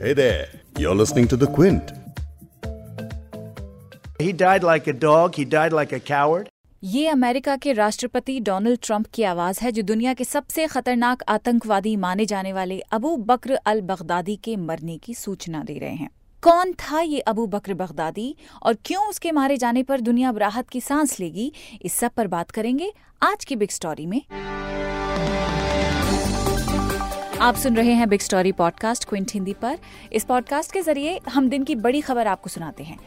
Hey there, you're listening to The Quint. He died like a dog, he died like a coward. ये America के राष्ट्रपति Donald Trump की आवाज़ है जो दुनिया के सबसे खतरनाक आतंकवादी माने जाने वाले अबू बकर अल बगदादी के मरने की सूचना दे रहे हैं कौन था ये अबू बकर बगदादी और क्यों उसके मारे जाने पर दुनिया राहत की सांस लेगी इस सब पर बात करेंगे आज की बिग स्टोरी में आप सुन रहे हैं big story podcast Quint Hindi पर। इस पॉडकास्ट के ज़रिए हम दिन की बड़ी खबर आपको सुनाते हैं।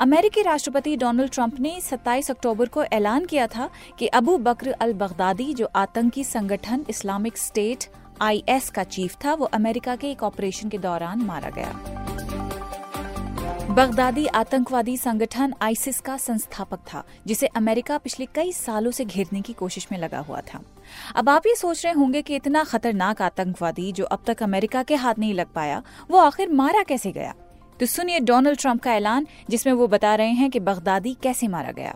अमेरिकी राष्ट्रपति डोनाल्ड ट्रंप ने 27 अक्टूबर को ऐलान किया था कि अबू बकर अल बगदादी जो आतंकी संगठन इस्लामिक स्टेट आईएस का चीफ था, वो अमेरिका के एक ऑपरेशन के दौरान मारा गया। बगदादी आतंकवादी संगठन आइसिस का संस्थापक था जिसे अमेरिका पिछले कई सालों से घेरने की कोशिश में लगा हुआ था अब आप ये सोच रहे होंगे कि इतना खतरनाक आतंकवादी जो अब तक अमेरिका के हाथ नहीं लग पाया वो आखिर मारा कैसे गया तो सुनिए डोनाल्ड ट्रंप का ऐलान जिसमें वो बता रहे हैं कि बगदादी कैसे मारा गया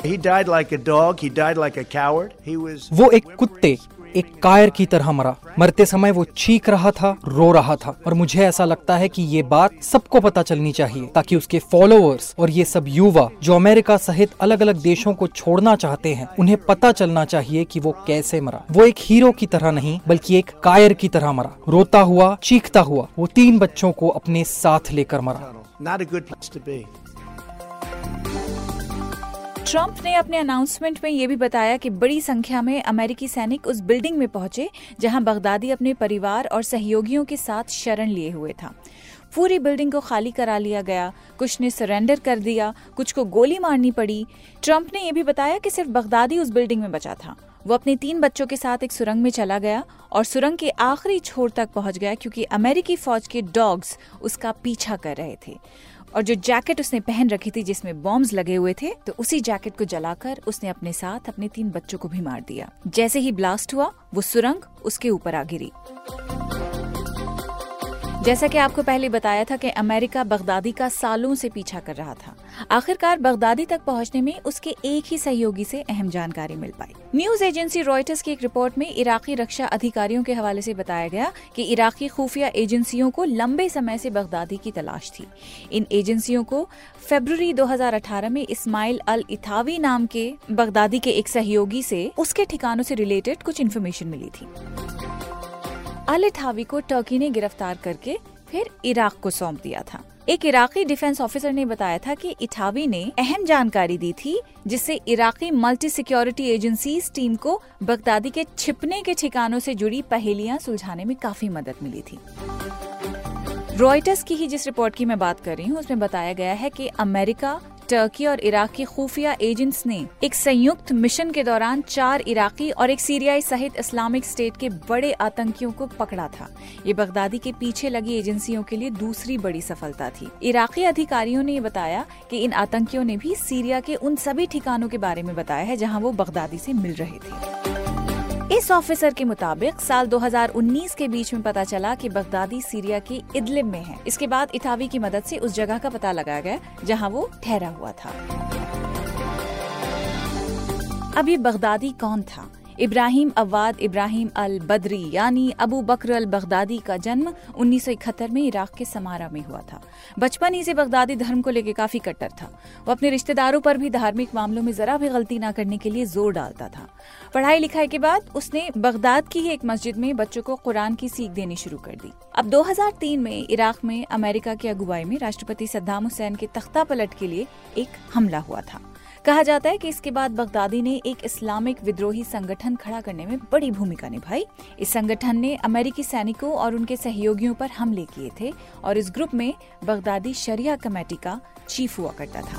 He died like a dog, he died like a coward. He was वो एक कुत्ते एक कायर की तरह मरा। मरते समय वो चीख रहा था, रो रहा था और मुझे ऐसा लगता है कि ये बात सबको पता चलनी चाहिए ताकि उसके फॉलोअर्स और ये सब युवा जो अमेरिका सहित अलग अलग देशों को छोड़ना चाहते हैं, उन्हें पता चलना चाहिए कि वो कैसे मरा। वो एक हीरो की तरह नहीं, बल्कि एक कायर की तरह मरा। रोता हुआ, चीखता हुआ वो तीन बच्चों को अपने साथ लेकर मरा। ट्रंप ने अपने अनाउंसमेंट में ये भी बताया कि बड़ी संख्या में अमेरिकी सैनिक उस बिल्डिंग में पहुँचे, जहाँ बगदादी अपने परिवार और सहयोगियों के साथ शरण लिए हुए था। पूरी बिल्डिंग को खाली करा लिया गया। कुछ ने सरेंडर कर दिया, कुछ को गोली मारनी पड़ी। ट्रंप ने यह भी बताया कि सिर्फ़ बगदादी उस बिल्डिंग में बचा था। वो अपने तीन बच्चों के साथ एक सुरंग में चला गया और सुरंग के आखिरी छोर तक पहुँच गया क्योंकि अमेरिकी फौज के डॉग्स उसका पीछा कर रहे थे। और जो जैकेट उसने पहन रखी थी जिसमें बॉम्ब्स लगे हुए थे तो उसी जैकेट को जलाकर उसने अपने साथ अपने तीन बच्चों को भी मार दिया। जैसे ही ब्लास्ट हुआ, वो सुरंग उसके ऊपर आ गिरी। जैसा कि आपको पहले बताया था कि अमेरिका बगदादी का सालों से पीछा कर रहा था। आखिरकार बगदादी तक पहुँचने में उसके एक ही सहयोगी से अहम जानकारी मिल पाई। न्यूज़ एजेंसी रॉयटर्स की एक रिपोर्ट में इराकी रक्षा अधिकारियों के हवाले से बताया गया कि इराकी खुफिया एजेंसियों को लंबे समय से बगदादी की तलाश थी। इन एजेंसियों को फरवरी 2018 में इस्माइल अल इथावी नाम के बगदादी के एक सहयोगी से उसके ठिकानों से रिलेटेड कुछ इन्फॉर्मेशन मिली थी। अल इथावी को टर्की ने गिरफ़्तार करके फिर इराक को सौंप दिया था। एक इराकी डिफेंस ऑफिसर ने बताया था कि इठावी ने अहम जानकारी दी थी, जिससे Iraqi multi security agencies team को बगदादी के छिपने के ठिकानों से जुड़ी पहेलियाँ सुलझाने में काफ़ी मदद मिली थी। रॉयटर्स की ही जिस रिपोर्ट की मैं बात कर रही हूँ, उसमें बताया गया है कि अमेरिका टर्की और इराक की खुफिया एजेंट्स ने एक संयुक्त मिशन के दौरान चार इराकी और एक सीरियाई सहित इस्लामिक स्टेट के बड़े आतंकियों को पकड़ा था। ये बगदादी के पीछे लगी एजेंसियों के लिए दूसरी बड़ी सफलता थी। इराकी अधिकारियों ने बताया कि इन आतंकियों ने भी सीरिया के उन सभी ठिकानों के बारे में बताया है जहाँ वो बगदादी से मिल रहे थे। इस ऑफिसर के मुताबिक साल 2019 के बीच में पता चला कि बगदादी सीरिया के इदलिब में है। इसके बाद इतावी की मदद से उस जगह का पता लगाया गया, जहाँ वो ठहरा हुआ था। अब ये बगदादी कौन था? इब्राहिम अवाद इब्राहिम अल बदरी यानी अबू बकर अल बगदादी का जन्म 1971 में इराक के समारा में हुआ था। बचपन ही से बगदादी धर्म को लेकर काफ़ी कट्टर था। वो अपने रिश्तेदारों पर भी धार्मिक मामलों में जरा भी गलती ना करने के लिए ज़ोर डालता था। पढ़ाई लिखाई के बाद उसने बगदाद की ही एक मस्जिद में बच्चों को कुरान की सीख देनी शुरू कर दी। अब 2003 में इराक में अमेरिका की अगुवाई में राष्ट्रपति सद्दाम हुसैन के तख्ता पलट के लिए एक हमला हुआ था। कहा जाता है कि इसके बाद बगदादी ने एक इस्लामिक विद्रोही संगठन खड़ा करने में बड़ी भूमिका निभाई। इस संगठन ने अमेरिकी सैनिकों और उनके सहयोगियों पर हमले किए थे और इस ग्रुप में बगदादी शरिया कमेटी का चीफ हुआ करता था।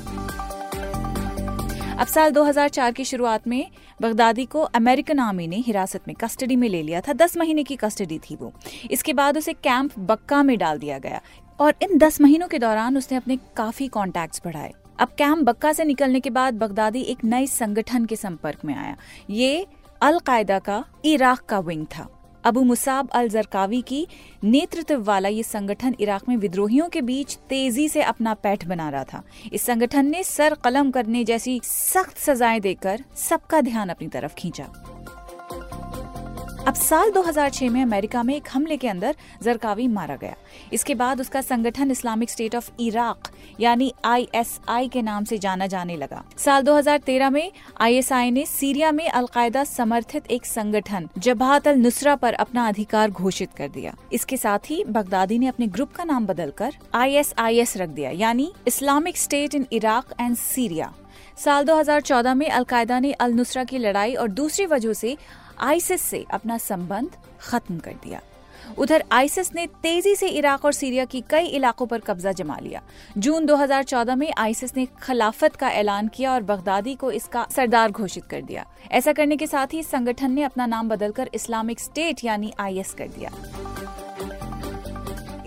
अब साल 2004 की शुरुआत में बगदादी को अमेरिकन आर्मी ने हिरासत में कस्टडी में ले लिया था। दस महीने की कस्टडी थी वो। इसके बाद उसे कैंप बक्का में डाल दिया गया और इन दस महीनों के दौरान उसने अपने काफ़ी कॉन्टैक्ट्स बढ़ाए। अब कैंप बक्का से निकलने के बाद बगदादी एक नए संगठन के संपर्क में आया? ये अल कायदा का, इराक का विंग था। अबू मुसाब अल जरकावी की नेतृत्व वाला ये संगठन इराक में विद्रोहियों के बीच तेज़ी से अपना पैठ बना रहा था। इस संगठन ने सर कलम करने जैसी सख्त सजाएँ देकर सबका ध्यान अपनी तरफ़ खींचा। अब साल 2006 में अमेरिका में एक हमले के अंदर जरकावी मारा गया। इसके बाद उसका संगठन इस्लामिक स्टेट ऑफ़ इराक, यानी आईएसआई के नाम से जाना जाने लगा। साल 2013 में आईएसआई ने सीरिया में अलकायदा समर्थित एक संगठन जबात अल नुसरा पर अपना अधिकार घोषित कर दिया। इसके साथ ही बगदादी ने अपने ग्रुप का नाम बदलकर आईएसआईएस रख दिया, यानी Islamic State in Iraq and Syria. साल 2014 में अलकायदा ने अल नुसरा की लड़ाई और दूसरी वजह से आईसिस से अपना संबंध खत्म कर दिया। उधर आईसिस ने तेज़ी से इराक और सीरिया की कई इलाकों पर कब्जा जमा लिया। जून 2014 में आईसिस ने खिलाफत का ऐलान किया और बगदादी को इसका सरदार घोषित कर दिया। ऐसा करने के साथ ही संगठन ने अपना नाम बदलकर इस्लामिक स्टेट यानी आईएस कर दिया।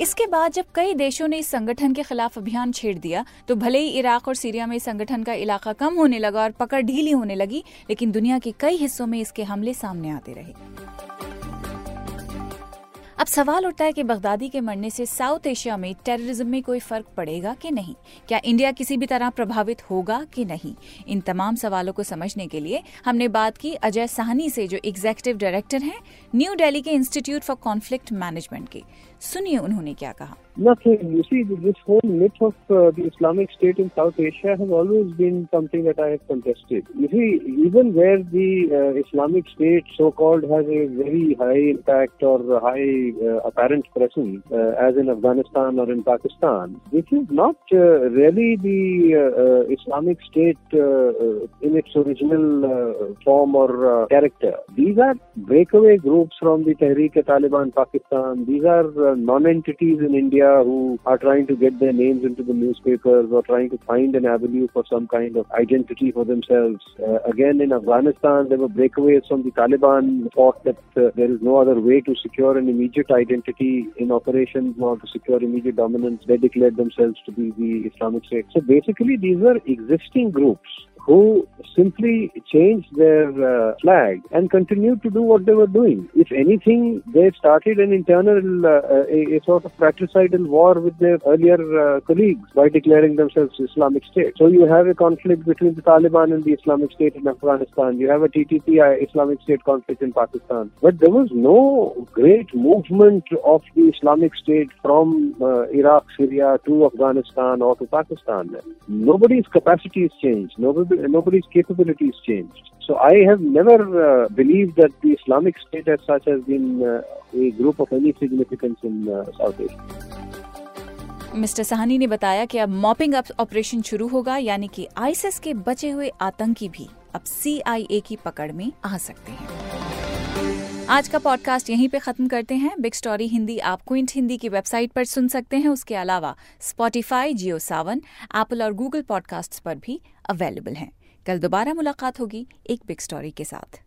इसके बाद जब कई देशों ने इस संगठन के खिलाफ अभियान छेड़ दिया तो भले ही इराक और सीरिया में संगठन का इलाका कम होने लगा और पकड़ ढीली होने लगी, लेकिन दुनिया के कई हिस्सों में इसके हमले सामने आते रहे। अब सवाल उठता है कि बगदादी के मरने से साउथ एशिया में टेररिज्म में कोई फ़र्क पड़ेगा कि नहीं? क्या इंडिया किसी भी तरह प्रभावित होगा कि नहीं? इन तमाम सवालों को समझने के लिए हमने बात की अजय साहनी से, जो एग्जेक्यूटिव डायरेक्टर हैं न्यू दिल्ली के इंस्टीट्यूट फॉर कॉन्फ्लिक्ट मैनेजमेंट के। सुनिए उन्होंने क्या कहा। Nothing. You see, this whole myth of uh, the Islamic State in South Asia has always been something that I have contested. You see, even where the uh, Islamic State, so-called, has a very high impact or high uh, apparent presence, uh, as in Afghanistan or in Pakistan, this is not uh, really the uh, Islamic State in its original form or character. These are breakaway groups from the Tehreek-e-Taliban Pakistan. These are non-entities in India India who are trying to get their names into the newspapers or trying to find an avenue for some kind of identity for themselves. Uh, again, in Afghanistan, there were breakaways from the Taliban thought that uh, there is no other way to secure an immediate identity in operations or to secure immediate dominance. They declared themselves to be the Islamic State. So basically, these are existing groups who simply changed their uh, flag and continued to do what they were doing. If anything, they started an internal, uh, a, a, sort of fratricidal war with their earlier uh, colleagues by declaring themselves Islamic State. So you have a conflict between the Taliban and the Islamic State in Afghanistan. You have a TTP uh, Islamic State conflict in Pakistan. But there was no great movement of the Islamic State from uh, Iraq, Syria to Afghanistan or to Pakistan. Nobody's capacity has changed. Nobody nobody's capabilities changed. So I have never uh, believed that the Islamic State as such has been uh, a group of any significance in uh, South Asia. Mister Sahani ने बताया कि अब mopping up operation शुरू होगा यानी कि ISS के बचे हुए आतंकी भी अब सीआईए की पकड़ में आ सकते हैं आज का पॉडकास्ट यहीं पे खत्म करते हैं। बिग स्टोरी हिंदी आप क्विंट हिंदी की वेबसाइट पर सुन सकते हैं। उसके अलावा स्पॉटिफाई जियो सावन एप्पल और गूगल पॉडकास्ट पर भी अवेलेबल हैं। कल दोबारा मुलाकात होगी एक बिग स्टोरी के साथ।